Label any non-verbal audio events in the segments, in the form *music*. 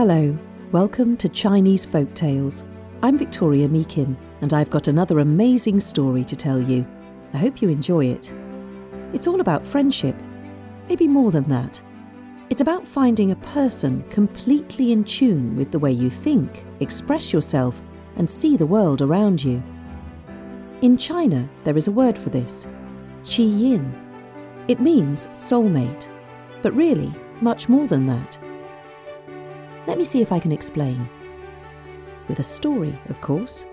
Hello, welcome to Chinese Folk Tales. I'm Victoria Meakin, and I've got another amazing story to tell you. I hope you enjoy it. It's all about friendship, maybe more than that. It's about finding a person completely in tune with the way you think, express yourself, and see the world around you. In China, there is a word for this qi yin. It means soulmate, but really, much more than that. Let me see if I can explain. With a story, of course.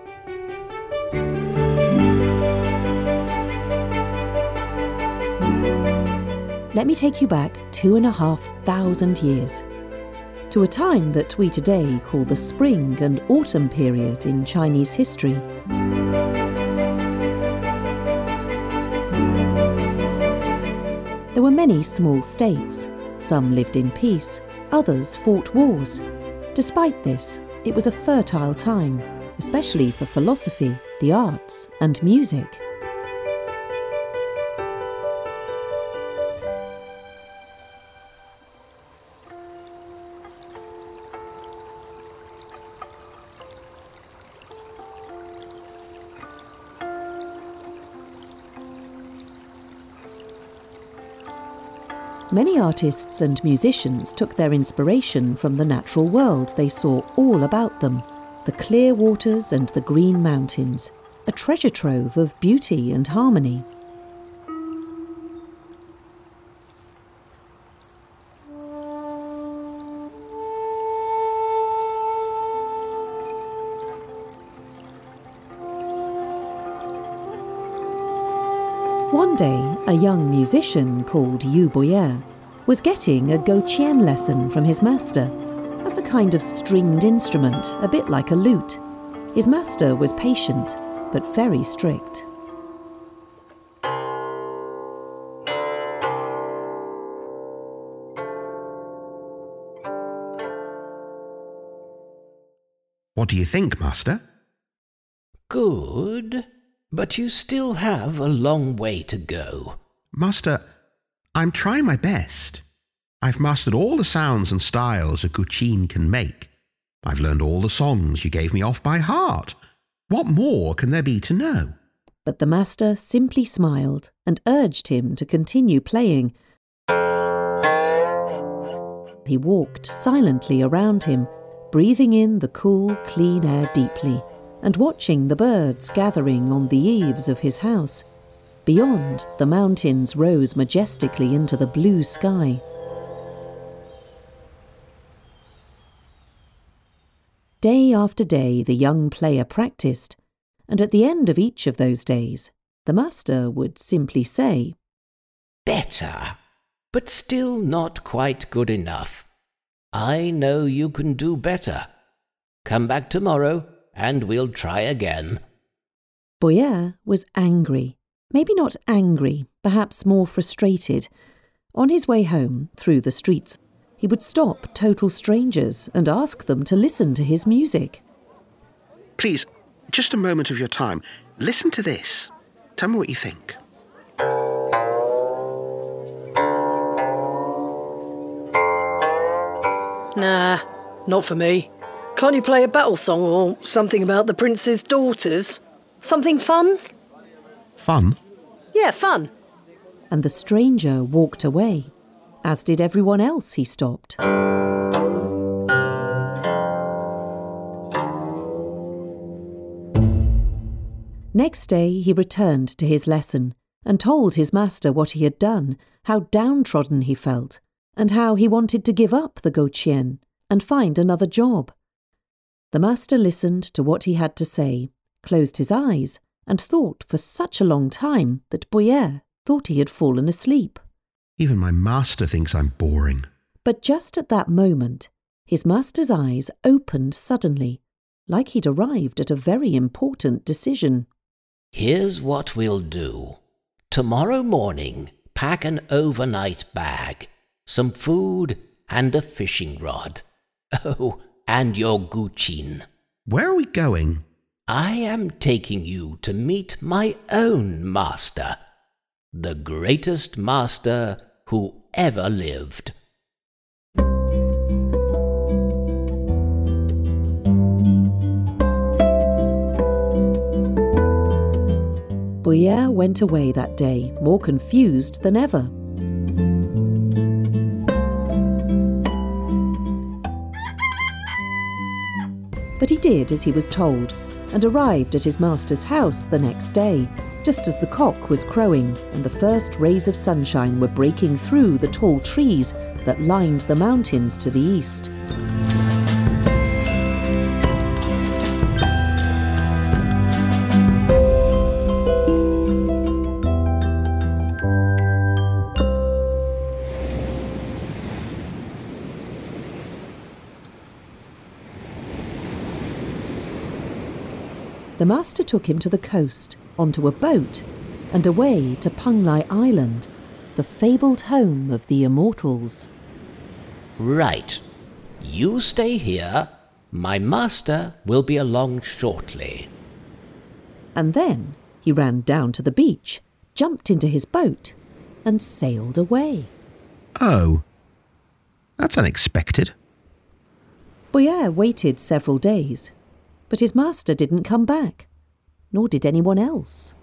Let me take you back two and a half thousand years to a time that we today call the spring and autumn period in Chinese history. There were many small states. Some lived in peace, others fought wars. Despite this, it was a fertile time, especially for philosophy, the arts, and music. Many artists and musicians took their inspiration from the natural world they saw all about them the clear waters and the green mountains, a treasure trove of beauty and harmony. A young musician called Yu Boya was getting a Guqin lesson from his master. That's a kind of stringed instrument, a bit like a lute. His master was patient, but very strict. What do you think, Master? Good, but you still have a long way to go. Master, I'm trying my best. I've mastered all the sounds and styles a Guqin can make. I've learned all the songs you gave me off by heart. What more can there be to know? But the master simply smiled and urged him to continue playing. He walked silently around him, breathing in the cool, clean air deeply and watching the birds gathering on the eaves of his house. Beyond, the mountains rose majestically into the blue sky. Day after day, the young player practiced, and at the end of each of those days, the master would simply say, Better, but still not quite good enough. I know you can do better. Come back tomorrow and we'll try again. Boya was angry. Maybe not angry, perhaps more frustrated. On his way home, through the streets, he would stop total strangers and ask them to listen to his music. Please, just a moment of your time. Listen to this. Tell me what you think. Nah, not for me. Can't you play a battle song or something about the prince's daughters? Something fun? Fun? Yeah, fun. And the stranger walked away, as did everyone else he stopped. Next day he returned to his lesson and told his master what he had done, how downtrodden he felt, and how he wanted to give up the Guqin and find another job. The master listened to what he had to say, closed his eyes, and thought for such a long time that Boya thought he had fallen asleep. Even my master thinks I'm boring. But just at that moment, his master's eyes opened suddenly, like he'd arrived at a very important decision. Here's what we'll do. Tomorrow morning, pack an overnight bag, some food, and a fishing rod. *laughs* Oh, and your Guqin. Where are we going? I am taking you to meet my own master, the greatest master who ever lived. Boya went away that day, more confused than ever. But he did as he was told and arrived at his master's house the next day, just as the cock was crowing and the first rays of sunshine were breaking through the tall trees that lined the mountains to the east. The master took him to the coast, onto a boat, and away to Penglai Island, the fabled home of the immortals. Right. You stay here. My master will be along shortly. And then he ran down to the beach, jumped into his boat, and sailed away. Oh, that's unexpected. Boya waited several days, but his master didn't come back, nor did anyone else.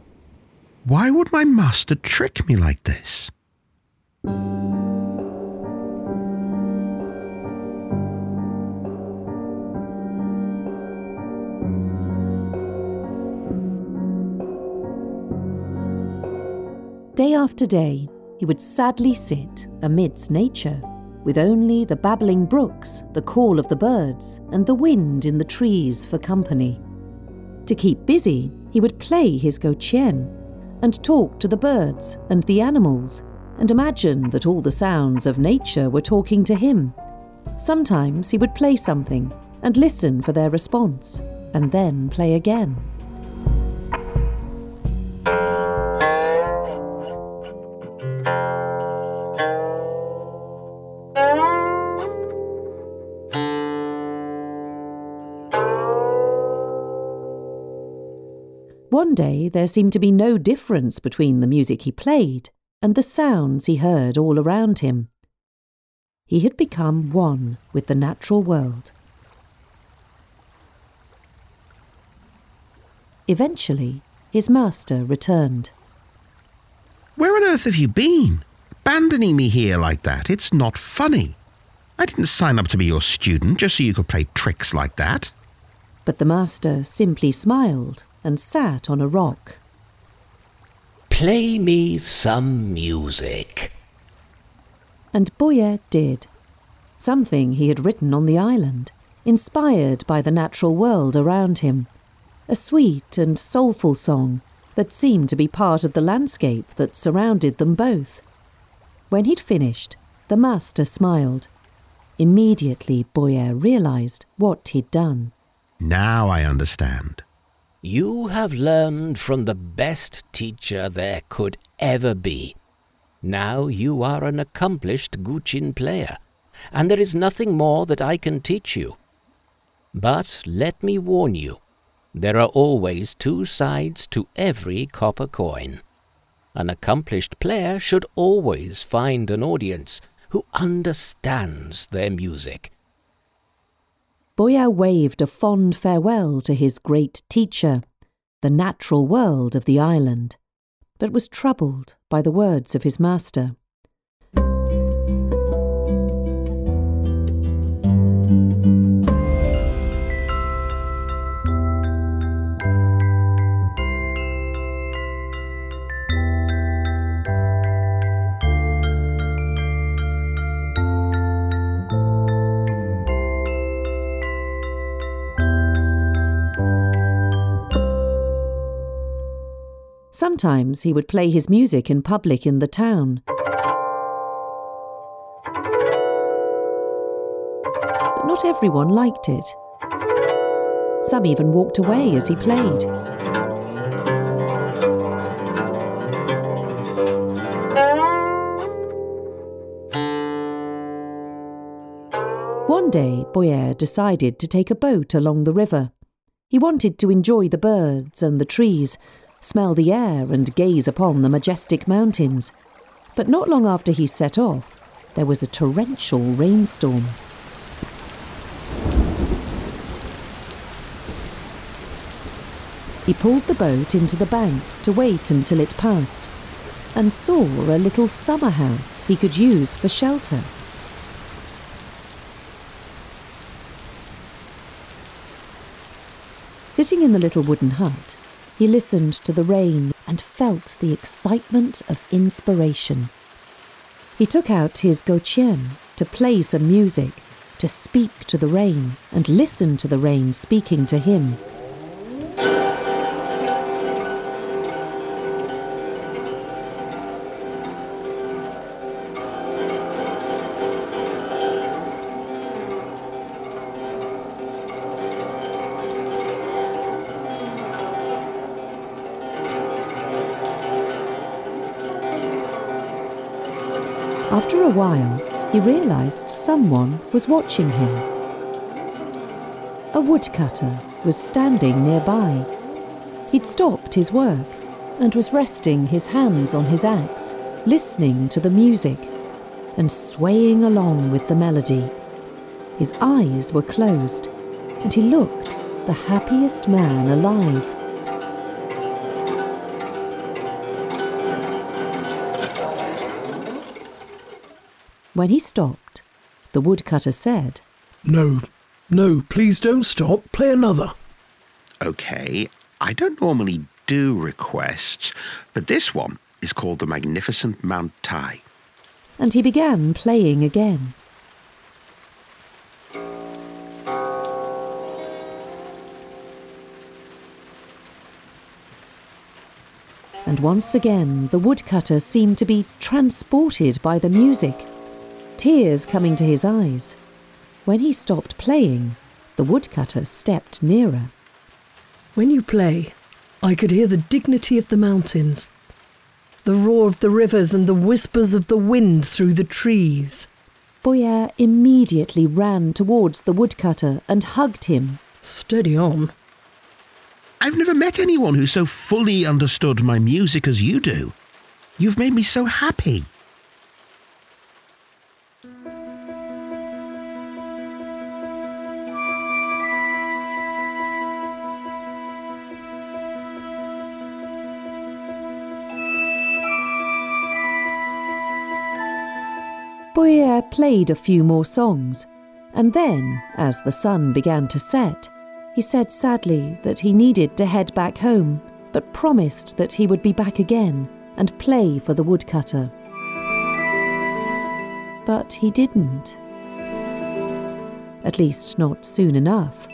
Why would my master trick me like this? Day after day, he would sadly sit amidst nature, with only the babbling brooks, the call of the birds, and the wind in the trees for company. To keep busy, he would play his Guqin and talk to the birds and the animals and imagine that all the sounds of nature were talking to him. Sometimes he would play something and listen for their response, and then play again. One day there seemed to be no difference between the music he played and the sounds he heard all around him. He had become one with the natural world. Eventually, his master returned. Where on earth have you been? Abandoning me here like that? It's not funny. I didn't sign up to be your student just so you could play tricks like that. But the master simply smiled and sat on a rock. Play me some music. And Boya did. Something he had written on the island, inspired by the natural world around him. A sweet and soulful song that seemed to be part of the landscape that surrounded them both. When he'd finished, the master smiled. Immediately, Boya realized what he'd done. Now I understand. You have learned from the best teacher there could ever be. Now you are an accomplished Guqin player, and there is nothing more that I can teach you. But let me warn you, there are always two sides to every copper coin. An accomplished player should always find an audience who understands their music. Boya waved a fond farewell to his great teacher, the natural world of the island, but was troubled by the words of his master. Sometimes he would play his music in public in the town. But not everyone liked it. Some even walked away as he played. One day, Boya decided to take a boat along the river. He wanted to enjoy the birds and the trees, smell the air, and gaze upon the majestic mountains. But not long after he set off, there was a torrential rainstorm. He pulled the boat into the bank to wait until it passed and saw a little summer house he could use for shelter. Sitting in the little wooden hut, he listened to the rain and felt the excitement of inspiration. He took out his Guqin to play some music, to speak to the rain and listen to the rain speaking to him. After a while, he realised someone was watching him. A woodcutter was standing nearby. He'd stopped his work and was resting his hands on his axe, listening to the music and swaying along with the melody. His eyes were closed, and he looked the happiest man alive. When he stopped, the woodcutter said, No, no, please don't stop. Play another. Okay, I don't normally do requests, but this one is called the Magnificent Mount Tai. and he began playing again. And once again, the woodcutter seemed to be transported by the music, tears coming to his eyes. When he stopped playing, the woodcutter stepped nearer. When you play, I could hear the dignity of the mountains, the roar of the rivers, and the whispers of the wind through the trees. Boya immediately ran towards the woodcutter and hugged him. Steady on. I've never met anyone who so fully understood my music as you do. You've made me so happy. Boya played a few more songs, and then, as the sun began to set, he said sadly that he needed to head back home, but promised that he would be back again and play for the woodcutter. But he didn't. At least, not soon enough.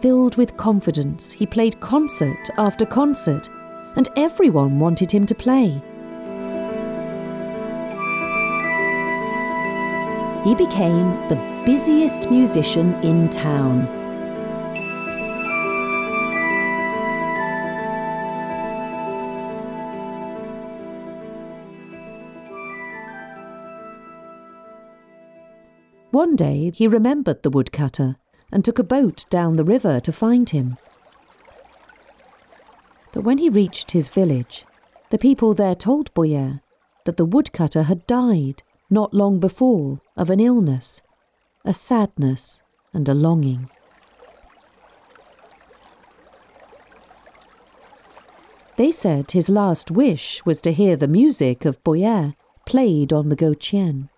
Filled with confidence, he played concert after concert, and everyone wanted him to play. He became the busiest musician in town. One day he remembered the woodcutter and took a boat down the river to find him. But when he reached his village, the people there told Boya that the woodcutter had died not long before of an illness, a sadness, and a longing. They said his last wish was to hear the music of Boya played on the Guqin.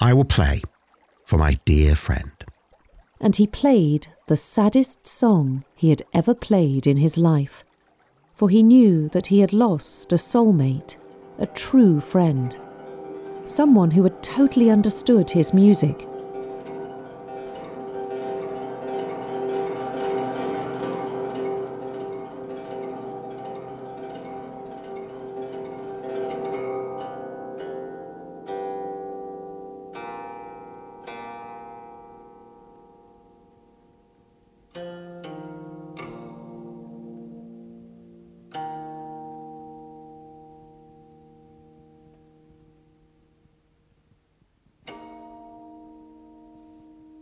I will play for my dear friend. and he played the saddest song he had ever played in his life, for he knew that he had lost a soulmate, a true friend, someone who had totally understood his music.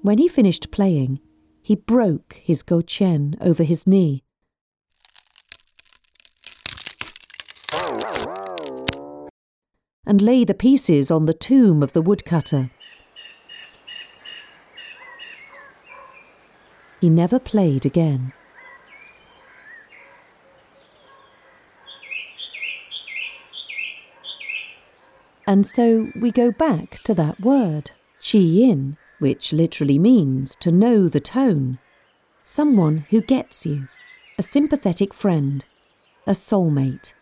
When he finished playing, he broke his Guqin over his knee. and lay the pieces on the tomb of the woodcutter. He never played again. And so we go back to that word, Qi Yin, which literally means to know the tone. Someone who gets you, a sympathetic friend, a soulmate.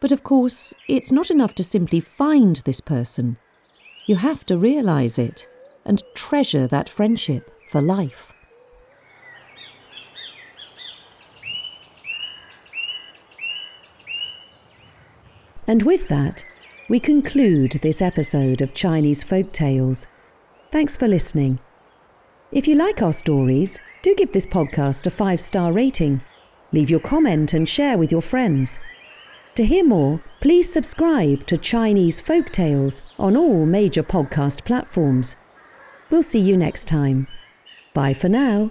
But of course, it's not enough to simply find this person. You have to realise it and treasure that friendship for life. And with that, we conclude this episode of Chinese Folk Tales. Thanks for listening. If you like our stories, do give this podcast a five star rating. Leave your comment and share with your friends. To hear more, please subscribe to Chinese Folk Tales on all major podcast platforms. We'll see you next time. Bye for now.